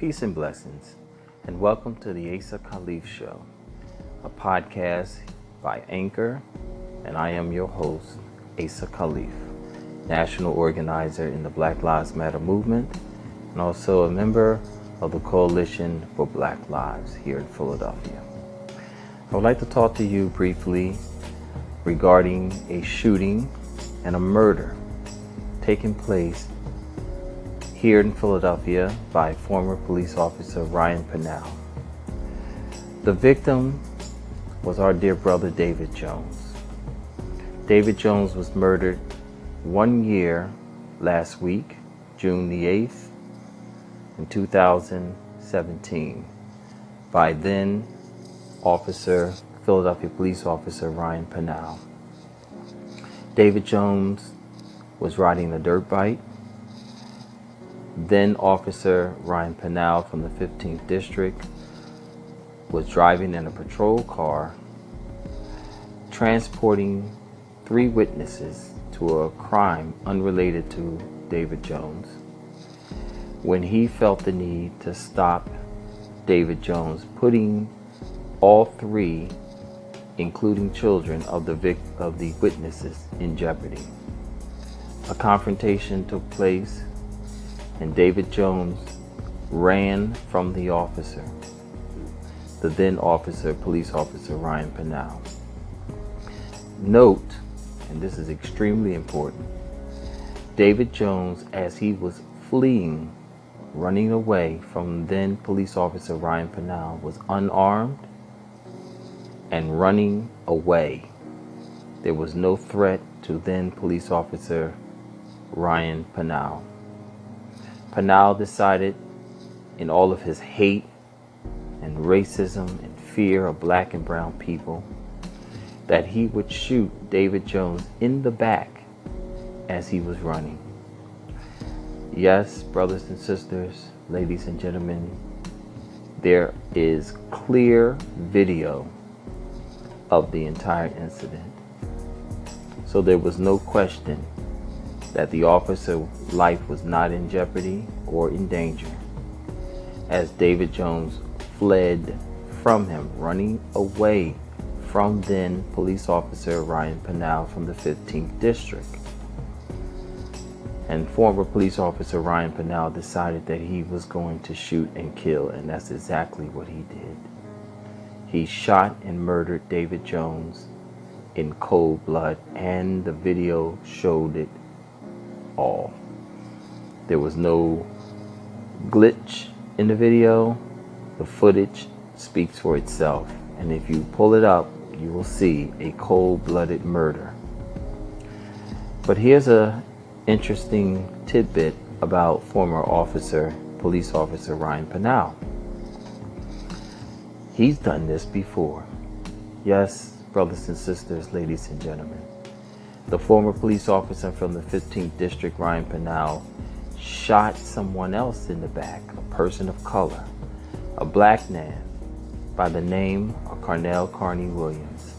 Peace and blessings, and welcome to the Asa Khalif Show, a podcast by Anchor, and I am your host, Asa Khalif, national organizer in the Black Lives Matter movement, and also a member of the Coalition for Black Lives here in Philadelphia. I would like to talk to you briefly regarding a shooting and a murder taking place here in Philadelphia by former police officer Ryan Pownall. The victim was our dear brother David Jones. David Jones was murdered one year last week, June the 8th, in 2017, by then officer, Philadelphia police officer Ryan Pownall. David Jones was riding a dirt bike then Officer Ryan Pownall from the 15th District was driving in a patrol car transporting three witnesses to a crime unrelated to David Jones when he felt the need to stop David Jones, putting all three, including children of the vic- of the witnesses, in jeopardy. A confrontation took place and David Jones ran from the officer, the then officer, police officer Ryan Pownall. Note, and this is extremely important, David Jones, as he was fleeing, running away from then police officer Ryan Pownall, was unarmed and running away. There was no threat to then police officer Ryan Pownall. Pownall decided, in all of his hate and racism and fear of black and brown people, that he would shoot David Jones in the back as he was running. Yes, brothers and sisters, ladies and gentlemen, there is clear video of the entire incident. So there was no question that the officer's life was not in jeopardy or in danger as David Jones fled from him, running away from then police officer Ryan Pownall from the 15th District. And former police officer Ryan Pownall decided that he was going to shoot and kill, and that's exactly what he did. He shot and murdered David Jones in cold blood, and the video showed it all. There was no glitch in the video. The footage speaks for itself. And if you pull it up, you will see a cold-blooded murder. But here's a interesting tidbit about former officer, police officer Ryan Pownall. He's done this before. Yes, brothers and sisters, ladies and gentlemen. The former police officer from the 15th District, Ryan Pownall, shot someone else in the back, a person of color, a black man by the name of Carnell Carney Williams.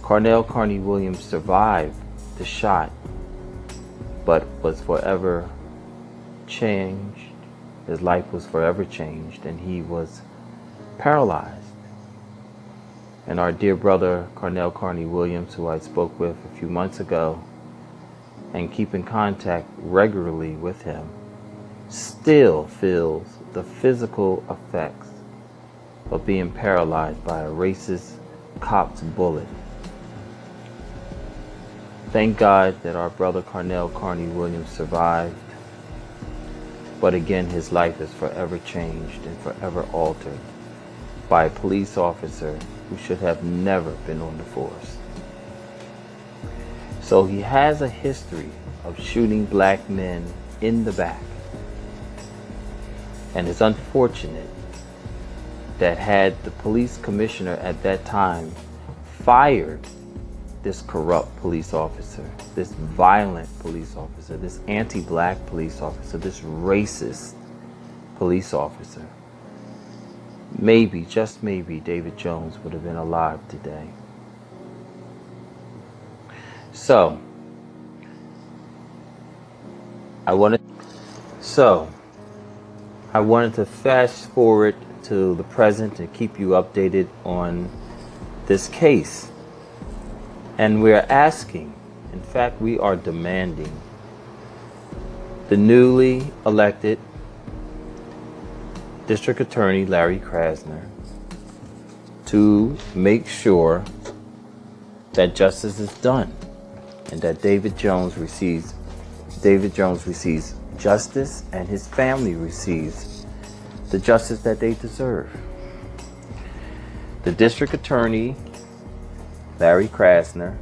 Carnell Carney Williams survived the shot, but was forever changed. His life was forever changed, and he was paralyzed. And our dear brother, Carnell Carney Williams, who I spoke with a few months ago, and keep in contact regularly with him, still feels the physical effects of being paralyzed by a racist cop's bullet. Thank God that our brother Carnell Carney Williams survived, but again, his life is forever changed and forever altered by a police officer who should have never been on the force. So he has a history of shooting black men in the back. And it's unfortunate that had the police commissioner at that time fired this corrupt police officer, this violent police officer, this anti black police officer, this racist police officer, maybe, just maybe, David Jones would have been alive today. So, I wanted. So, I wanted to fast forward to the present and keep you updated on this case. And we're asking, in fact, we are demanding the newly elected District Attorney Larry Krasner to make sure that justice is done and that David Jones receives David Jones receives justice and his family receives the justice that they deserve. The district attorney Larry Krasner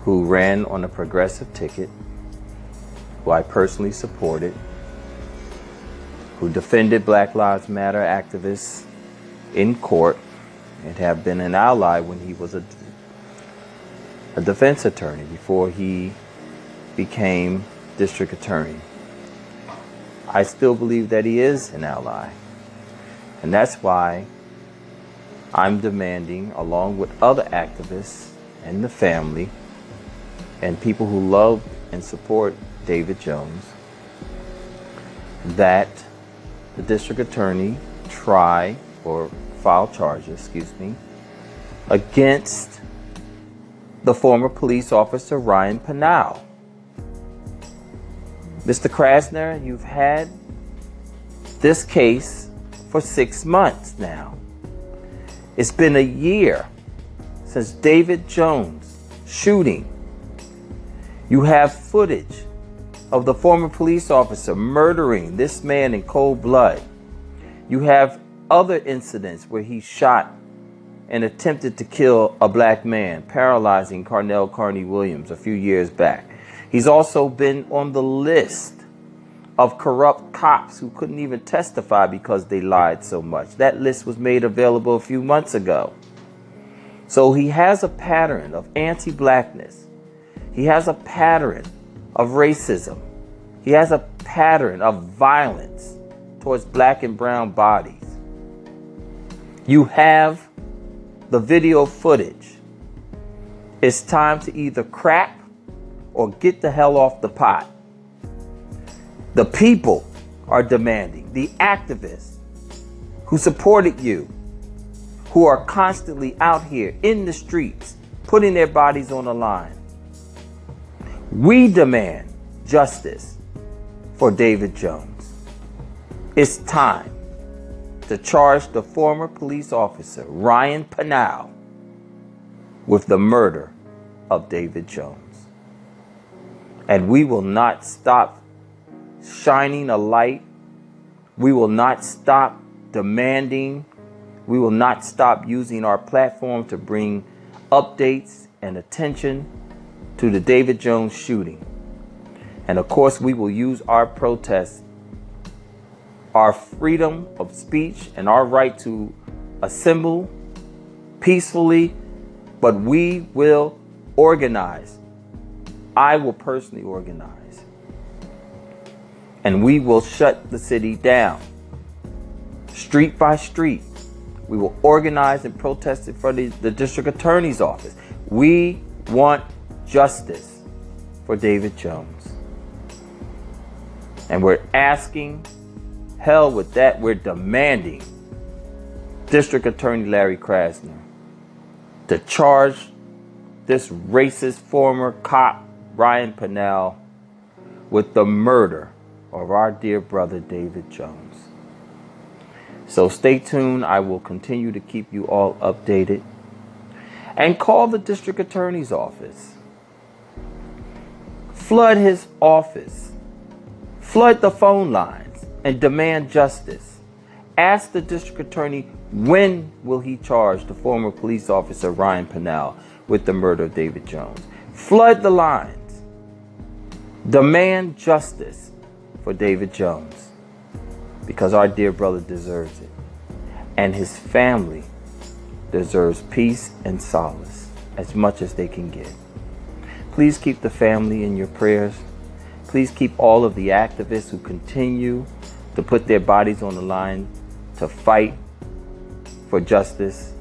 who ran on a progressive ticket who I personally supported who defended Black Lives Matter activists in court and have been an ally when he was a, a defense attorney before he became district attorney. I still believe that he is an ally. And that's why I'm demanding, along with other activists and the family and people who love and support David Jones, that the district attorney try or file charges, excuse me, against the former police officer Ryan Pownall. Mr. Krasner, you've had this case for six months now. It's been a year since David Jones shooting. You have footage of the former police officer murdering this man in cold blood. You have other incidents where he shot and attempted to kill a black man, paralyzing Carnell Carney Williams a few years back. He's also been on the list of corrupt cops who couldn't even testify because they lied so much. That list was made available a few months ago. So he has a pattern of anti blackness, he has a pattern of racism. He has a pattern of violence towards black and brown bodies. You have the video footage. It's time to either crap or get the hell off the pot. The people are demanding, the activists who supported you, who are constantly out here in the streets, putting their bodies on the line. We demand justice for David Jones. It's time to charge the former police officer, Ryan Pownall, with the murder of David Jones. And we will not stop shining a light. We will not stop demanding. We will not stop using our platform to bring updates and attention to the David Jones shooting. And of course, we will use our protest, our freedom of speech, and our right to assemble peacefully, but we will organize. I will personally organize. And we will shut the city down, street by street. We will organize and protest in front of the district attorney's office. We want justice for David Jones. And we're asking, hell with that, we're demanding District Attorney Larry Krasner to charge this racist former cop, Ryan Pownall, with the murder of our dear brother David Jones. So stay tuned. I will continue to keep you all updated. And call the district attorney's office. Flood his office Flood the phone lines and demand justice. Ask the district attorney when will he charge the former police officer Ryan Pownall with the murder of David Jones. Flood the lines. Demand justice for David Jones because our dear brother deserves it. And his family deserves peace and solace as much as they can get. Please keep the family in your prayers. Please keep all of the activists who continue to put their bodies on the line to fight for justice.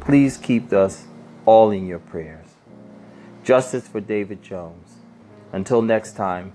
Please keep us all in your prayers. Justice for David Jones. Until next time,